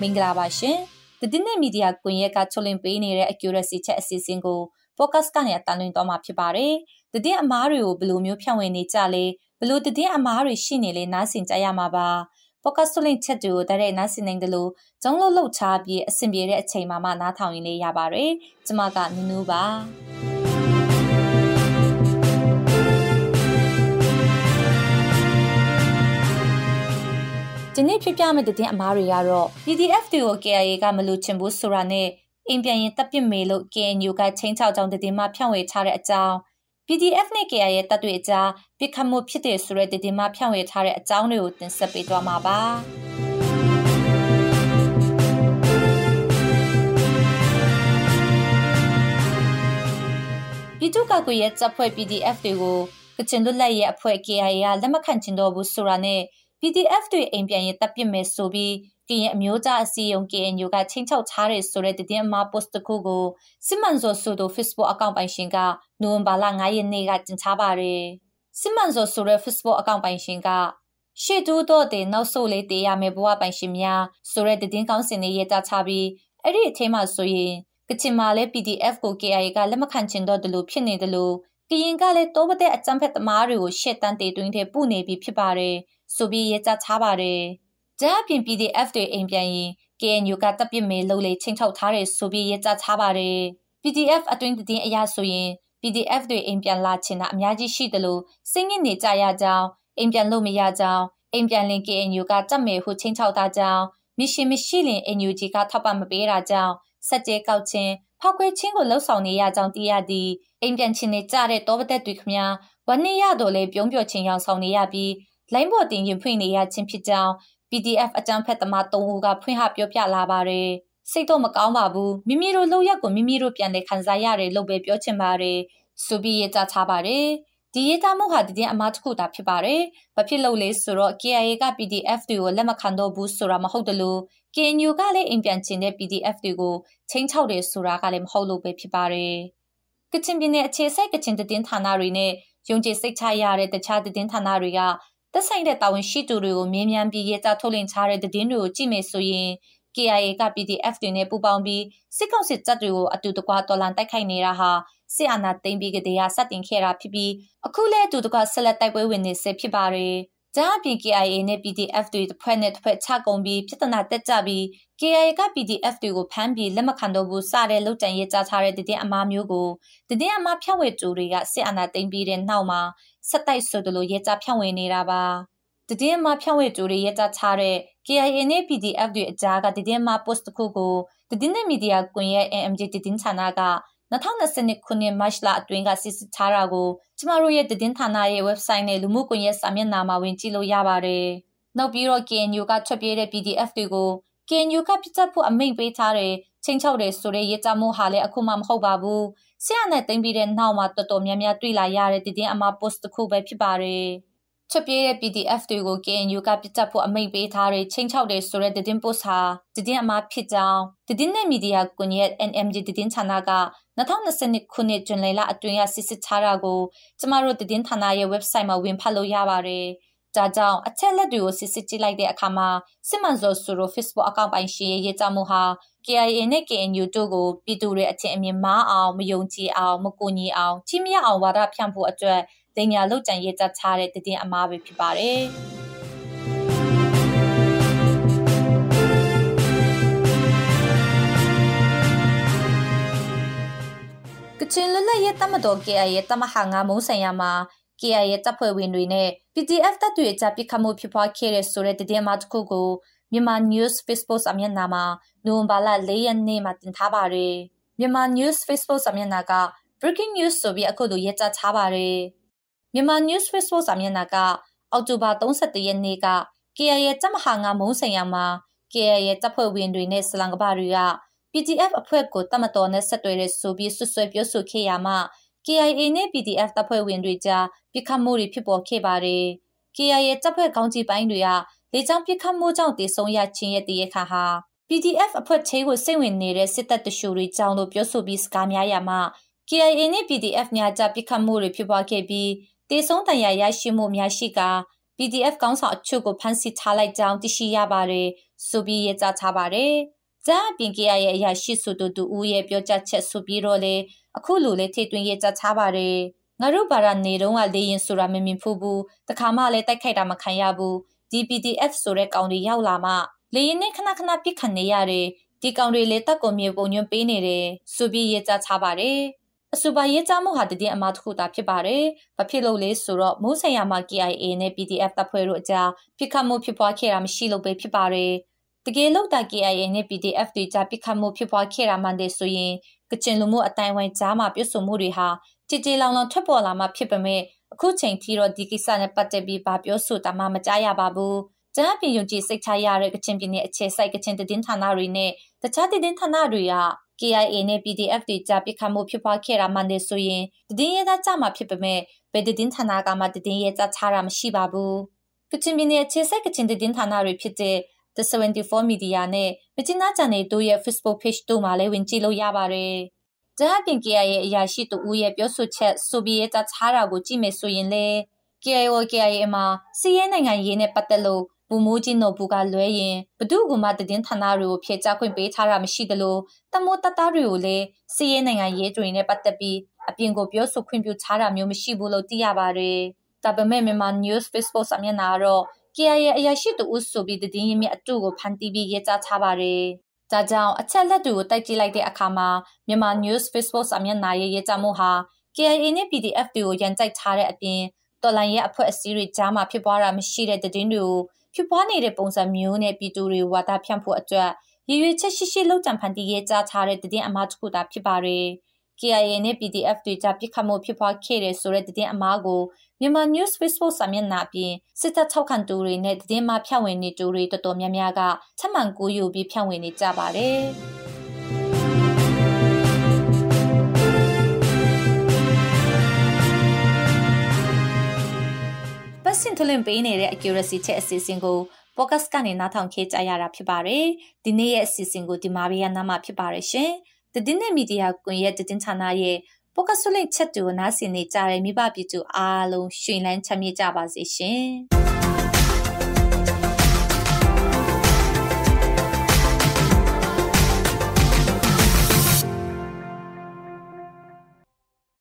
မင်္ဂလာပါရှင်။ဒီနေ့မီဒီယာကွန်ရက်ကထုတ်လွှင့်ပေးနေတဲ့ accuracy ချက်အစီအစဉ်ကို podcast ကနေအတန်းလွှင့်သွားမှာဖြစ်ပါတယ်။ဒီတဲ့အမားတွေကိုဘယ်လိုမျိုးဖြန့်ဝေနေကြလဲဘယ်လိုတည်အမားတွေရှိနေလဲနားဆင်ကြရမှာပါ။ podcast ထုတ်လွှင့်ချက်တွေကိုတရက်နားဆင်နိုင်တယ်လို့ကျုံးလို့လှုပ်ချပြီးအဆင်ပြေတဲ့အချိန်မှာမှနားထောင်ရင်လေးရပါတယ်။ကျွန်မကနူးနူးပါ။ဒီနေ့ဖြစ်ပြမယ့်တဲ့အမားတွေကတော့ PDF တွေကို KIA ကမလို့ချင်ဘူးဆိုတာနဲ့အင်ပြန်ရင်တပ်ပစ်မေလို့ KNU ကချင်းချောက်ကြောင်းတဲ့မှာဖြန့်ဝေထားတဲ့အကြောင်း PDF နဲ့ KIA ရဲ့တပ်တွေအကြားပြစ်ခတ်မှုဖြစ်တဲ့ဆိုတဲ့တဲ့မှာဖြန့်ဝေထားတဲ့အကြောင်းတွေကိုတင်ဆက်ပေးသွားမှာပါပြည်သူ့ကာကွယ်ရေးတပ်ဖွဲ့ PDF တွေကိုကချင်လွတ်လပ်ရေးအဖွဲ့ KIA ကလက်မခံချင်တော့ဘူးဆိုတာနဲ့ PDF တွေအိမ်ပြန်ရင်တပ်ပစ်မယ်ဆိုပြီး ကရင်အမျိုးသားအစည်းအရုံး KNU ကချင်းချောက်ထားတဲ့ဆိုတဲ့တည်င်းမှာ post တစ်ခုကိုစစ်မှန်စောဆိုတဲ့ Facebook အကောင့်ပိုင်ရှင်ကနိုဝင်ဘာလ9ရက်နေ့ကတင်ထားပါတယ်။စစ်မှန်စောဆိုတဲ့ Facebook အကောင့်ပိုင်ရှင်ကရှေ့တိုးတော့တဲ့နောက်ဆုတ်လေးတေးရမယ်ဘဝပိုင်ရှင်များဆိုတဲ့တည်င်းကောင်းစင်လေးရေးသားထားပြီးအဲ့ဒီအထင်းမှာဆိုရင်ကချင်မာလဲ PDF ကို KIA ကလက်မခံချင်တော့တယ်လို့ဖြစ်နေတယ်လို့ကရင်ကလည်းတိုးပတဲ့အကြမ်းဖက်သမားတွေကိုရှက်တန်းတေတွင်းထဲပုနေပြီးဖြစ်ပါတယ်ဆိုပြီးရေးသားထားပါတယ်။ ဒါအပြင် PDF တွေအိမ်ပြန်ရင် KNU ကတပ်ပစ်မယ်လို့လေချင်းချောက်ထားတယ်ဆိုပြီးရေးသားထားပါတယ်။ PDF အတွင်းတည်င်းအရာဆိုရင် PDF တွေအိမ်ပြန်လာချင်တာအများကြီးရှိတယ်လို့စိတ်ညစ်နေကြရကြောင်းအိမ်ပြန်လို့မရကြောင်းအိမ်ပြန်လင် KNU ကတပ်မယ်ဟုချင်းချောက်တာကြောင်းမရှင်မရှိလင် NUG ကထောက်ပံ့မပေးတာကြောင်းစက်ကျဲကောက်ချင်းဖောက်ခွဲချင်းကိုလှုပ်ဆောင်နေရကြောင်းသိရသည်အိမ်ပြန်ချင်းနေကြတဲ့တောပသက်တွေခမညာဝနည်းရတော့လေပြုံးပြော့ချင်းရောင်ဆောင်နေရပြီးလိုင်းပေါ်တင်ရင်ဖွင့်နေရခြင်းဖြစ်ကြောင်း PDF အကြမ်းဖက်သမား၃ဦးကဖွင့်ဟပြောပြလာပါတယ်။စိတ်တော့မကောင်းပါဘူး။မိမိတို့လောက်ရက်ကိုမိမိတို့ပြန်လည်ခံစားရတယ်လို့ပဲပြောချင်ပါတယ်။ဆိုပြီးရေးသားထားပါတယ်။ဒီရေးသားမှုဟာတည်အမားတစ်ခုသာဖြစ်ပါတယ်။ဘာဖြစ်လို့လဲဆိုတော့ KIA က PDF တွေကိုလက်မခံတော့ဘူးဆိုတာမဟုတ်တယ်လို့ KNU ကလည်းအိမ်ပြန်ချင်တဲ့ PDF တွေကိုချင်းချောက်တယ်ဆိုတာကလည်းမဟုတ်လို့ပဲဖြစ်ပါတယ်။ကချင်ပြည်နယ်အခြေစိုက်ကချင်သတင်းဌာနတွေနဲ့ယုံကြည်စိတ်ချရတဲ့တခြားသတင်းဌာနတွေက သက်ဆိုင်တဲ့တာဝန်ရှိသူတွေကိုမြင်းမြန်ပြီးရေးသားထုတ်လင်းထားတဲ့သတင်းတွေကိုကြည့်မယ်ဆိုရင် KIA က PDF တွေနဲ့ပူးပေါင်းပြီးစစ်ကောင်စစ်တပ်တွေကိုအတူတကွတော်လန်တိုက်ခိုက်နေတာဟာစစ်အာဏာသိမ်းပြီးကတည်းကစတင်ခဲ့တာဖြစ်ပြီးအခုလည်းအတူတကွဆက်လက်တိုက်ပွဲဝင်နေဆဲဖြစ်ပါတယ်။ ဒါအပြင် KIA နဲ့ PDF တွေတစ်ဖွဲ့နဲ့တစ်ဖွဲ့ချကုန်ပြီးပြဿနာတက်ကြပြီး KIA က PDF တွေကိုဖမ်းပြီးလက်မခံတော့ဘူးစတဲ့လုံခြံရေးကြားထားတဲ့တည်အမားမျိုးကိုတည်အမားဖြန့်ဝေသူတွေကစစ်အာဏာသိမ်းပြီးတဲ့နောက်မှာဆက်တိုက်ဆိုသလိုရဲကြဖြန့်ဝေနေတာပါတည်င်းမှာဖြန့်ဝေကြိုတွေရဲကြထားတဲ့ KIA နဲ့ PDF တွေအကြားကတည်င်းမှာ post တစ်ခုကိုတည်င်းမီဒီယာကွန်ရဲ့ AMG တည်င်းဌာနက 2020ခုနှစ်မတ်လအတွင်းကစစ်စစ်ထားတာကိုကျမတို့ရဲ့တည်င်းဌာနရဲ့ website နဲ့လူမှုကွန်ရက်စာမျက်နှာမှာဝင်ကြည့်လို့ရပါတယ်။နောက်ပြီးတော့ KNU ကထွက်ပြေးတဲ့ PDF တွေကို KNU ကပြစ်တက်ဖို့အမိန့်ပေးထားတဲ့ချင်းချောက်တဲ့ဆိုတဲ့ရေးကြမှုဟာလည်းအခုမှမဟုတ်ပါဘူး။ဆရာနဲ့တင်ပြီးတဲ့နောက်မှာတော်တော်များများတွေ့လာရတဲ့တည်င်းအမ post တစ်ခုပဲဖြစ်ပါတယ်။ ချက်ပြေးတဲ့ PDF တွေကို KNU ကပြစ်တက်ဖို့အမိန့်ပေးထားတဲ့ချင်းချောက်တဲ့ဆိုတဲ့တည်င်း post ဟာတည်င်းအမဖြစ်ကြောင်းတည်င်းနဲ့မီဒီယာကွန်ရက် NMG တည်င်းဌာနက2020ခုနှစ်ဇွန်လအတွင်းကစစ်စစ်ထားတာကိုကျမတို့တည်င်းဌာနရဲ့ website မှာဝင်ဖတ်လို့ရပါတယ်။ဒါကြောင့်အချက်လက်တွေကိုစစ်စစ်ကြည့်လိုက်တဲ့အခါမှာစစ်မှန်စောဆိုလို Facebook အကောင့်ပိုင်ရှင်ရဲ့ရေးကြမှုဟာ KIA နဲ့ KNU တို့ကိုပြည်သူတွေအချင်းအမြင်မားအောင်မယုံကြည်အောင်မကူညီအောင်ချိမရအောင်ဝါဒဖြန့်ဖို့အတွက် တင်ညာလုတ်ကြံရေးကြထားတဲ့တည်င်းအမားပဲဖြစ်ပါတယ်။ကချင်လွတ်လပ်ရေးတမတော် KIA ရဲ့တမဟာငါမုံဆိုင်ရမှာ KIA ရဲ့တပ်ဖွဲ့ဝင်တွေနဲ့ PDF တပ်တွေအကြားပစ်ခတ်မှုဖြစ်ပွားခဲ့တဲ့ဆိုတဲ့သတင်းမှတစ်ခုကိုမြန်မာ News Facebook စာမျက်နှာမှာနိုဝင်ဘာလ၄ရက်နေ့မှာတင်ထားပါတယ်။မြန်မာ News Facebook စာမျက်နှာက Breaking News ဆိုပြီးအခုလိုရေးသားထားပါတယ်။ မြန်မာ News Facebook စာမျက်နှာကအောက်တိုဘာ31ရက်နေ့က KIA ရဲ့တပ်မဟာငါမုံဆိုင်ရမှာ KIA ရဲ့တပ်ဖွဲ့ဝင်တွေနဲ့စလန်ကဘာတွေက PDF အဖွဲ့ကိုတမတော်နဲ့ဆက်သွယ်တဲ့ဆိုပြီးဆွဆွဲပြောဆိုခဲ့ရမှာ KIA နဲ့ PDF တပ်ဖွဲ့ဝင်တွေကြားပြစ်ခတ်မှုတွေဖြစ်ပေါ်ခဲ့ပါတယ်။ KIA တပ်ဖွဲ့ကောင်းကြီးပိုင်းတွေကလေကြောင်းပြစ်ခတ်မှုကြောင့်တည်ဆုံရခြင်းရဲ့တည်ရခါဟာ PDF အဖွဲ့ချေကိုစိတ်ဝင်နေတဲ့စစ်တပ်တရှူတွေကြောင့်လို့ပြောဆိုပြီးစကားများရမှာ KIA နဲ့ PDF များကြားပစ်ခတ်မှုတွေဖြစ်ပွားခဲ့ပြီး တေဆုံးတန်ရာရရှိမှုများရှိက PDF ကောင်းဆောင်အချို့ကိုဖမ်းဆီးထားလိုက်ကြောင်းသိရှိရပါတယ်ဆိုပြီးရေးကြားထားပါတယ်။ဂျာပြင်ကရရဲ့အရာရှိစုတို့တူဦးရဲ့ပြောကြားချက်ဆိုပြီးတော့လေအခုလိုလေထိတွင်ရေးကြားထားပါတယ်။ငါတို့ဘာရနေတော့ကလေရင်ဆိုတာမမြင်ဘူးဘူးတခါမှလည်းတိုက်ခိုက်တာမခံရဘူး DPDF ဆိုတဲ့ကောင်တွေရောက်လာမှလေရင်နဲ့ခဏခဏပြစ်ခတ်နေရတယ်ဒီကောင်တွေလေတက်ကုန်မြေပုံညွှန်းပေးနေတယ်ဆိုပြီးရေးကြားထားပါတယ်။ အဆိုပါရေးကြားမှုဟာတည်င်းအမှားတစ်ခုသာဖြစ်ပါတယ်။ဘာဖြစ်လို့လဲဆိုတော့မိုးဆိုင်ရာမှာ KIA နဲ့ PDF တပ်ဖွဲ့တို့အကြားပြစ်ခတ်မှုဖြစ်ပွားခဲ့တာမရှိလို့ပဲဖြစ်ပါတယ်။တကယ်လို့တာ KIA နဲ့ PDF တွေကြားပြစ်ခတ်မှုဖြစ်ပွားခဲ့တာမှန်တယ်ဆိုရင်ကချင်လူမှုအတိုင်းဝိုင်းကြားမှာပြစ်ဆိုမှုတွေဟာကြည်ကြည်လောင်လောင်ထွက်ပေါ်လာမှဖြစ်ပေမဲ့အခုချိန်ထိတော့ဒီကိစ္စနဲ့ပတ်သက်ပြီးဗာပြောဆိုတာမှမကြားရပါဘူး။ကျန်းပြည်ယုံကြည်စိတ်ချရတဲ့ကချင်ပြည်နယ်အခြေစိုက်ကချင်တည်င်းဌာနတွေနဲ့တခြားတည်င်းဌာနတွေက KIA နဲ့ PDF တွေကြားပစ်ခတ်မှုဖြစ်ပွားခဲ့တာမှန်တယ်ဆိုရင်တည်င်းရဲသားကြမှာဖြစ်ပေမဲ့ဘယ်တည်င်းဌာနကမှတည်င်းရဲသားချတာမရှိပါဘူး။ကချင်ပြည်နယ်အခြေစိုက်ကချင်တည်င်းဌာနတွေဖြစ်တဲ့ The 74 Media နဲ့မကျင်းသား channel တို့ရဲ့ Facebook page တို့မှာလည်းဝင်ကြည့်လို့ရပါတယ်။ဒါအပြင် KIA ရဲ့အရာရှိတူဦးရဲ့ပြောဆိုချက်ဆိုပြီးရဲသားချတာကိုကြည့်မယ်ဆိုရင်လေ KIO KIA မှာစီးရဲနိုင်ငံရေးနဲ့ပတ်သက်လို့ ဘူမိုးကြီးနိုဘူးကလွဲရင်ဘဒုကမှတည်င်းဌာနတွေကိုဖြည့်ချခွင့်ပေးထားတာမရှိသလိုတမိုးတသားတွေကိုလည်းစီးရဲနိုင်ငံရေးတွေနဲ့ပတ်သက်ပြီးအပြင်ကိုပြောဆိုခွင့်ပြုထားတာမျိုးမရှိဘူးလို့သိရပါတယ်။ဒါပေမဲ့မြန်မာ News Facebook စာမျက်နှာကတော့ KIA အရာရှိတူဦးဆိုပြီးတည်င်းရင်းမြအတူကိုဖန်တီးပြီးရေးကြားထားပါတယ်။ဒါကြောင့်အချက်လက်တွေကိုတိုက်ကြည့်လိုက်တဲ့အခါမှာမြန်မာ News Facebook စာမျက်နှာရဲ့ရေးကြားမှုဟာ KIA နဲ့ PDF တွေကိုရန်ကြိုက်ထားတဲ့အပြင်တော်လိုင်းရဲ့အဖွဲ့အစည်းတွေကြားမှာဖြစ်ပွားတာမရှိတဲ့တည်င်းတွေကို ဖြစ်ပွားနေတဲ့ပုံစံမျိုးနဲ့ပြည်သူတွေဝါဒဖြန့်ဖို့အတွက်ရည်ရွယ်ချက်ရှိရှိလုပ်ကြံဖန်တီးရေးကြားထားတဲ့တည်င်းအမားတစ်ခုသာဖြစ်ပါတယ်။ KIA နဲ့ PDF တွေကြားပြစ်ခတ်မှုဖြစ်ပွားခဲ့တဲ့ဆိုတဲ့တည်င်းအမားကိုမြန်မာ News Facebook စာမျက်နှာပြင်စစ်တပ်ထောက်ခံသူတွေနဲ့တည်င်းမှဖြန့်ဝေနေသူတွေတော်တော်များများကထပ်မံကိုယူပြီးဖြန့်ဝေနေကြပါတယ်။ ပတ်စင်ထုတ်လင့်ပေးနေတဲ့ accuracy ချက်အစီအစဉ်ကို podcast ကနေနားထောင်ခေကြရတာဖြစ်ပါတယ်။ဒီနေ့ရဲ့အစီအစဉ်ကိုဒီမာရီယာနာမဖြစ်ပါတယ်ရှင်။တည်င်းတဲ့မီဒီယာကွန်ရဲ့တည်င်းဌာနရဲ့ podcast လင့်ချက်တူနားဆင်နေကြတဲ့မိဘပြည်သူအားလုံးရှင်လန်းချမ်းမြေ့ကြပါစေရှင်။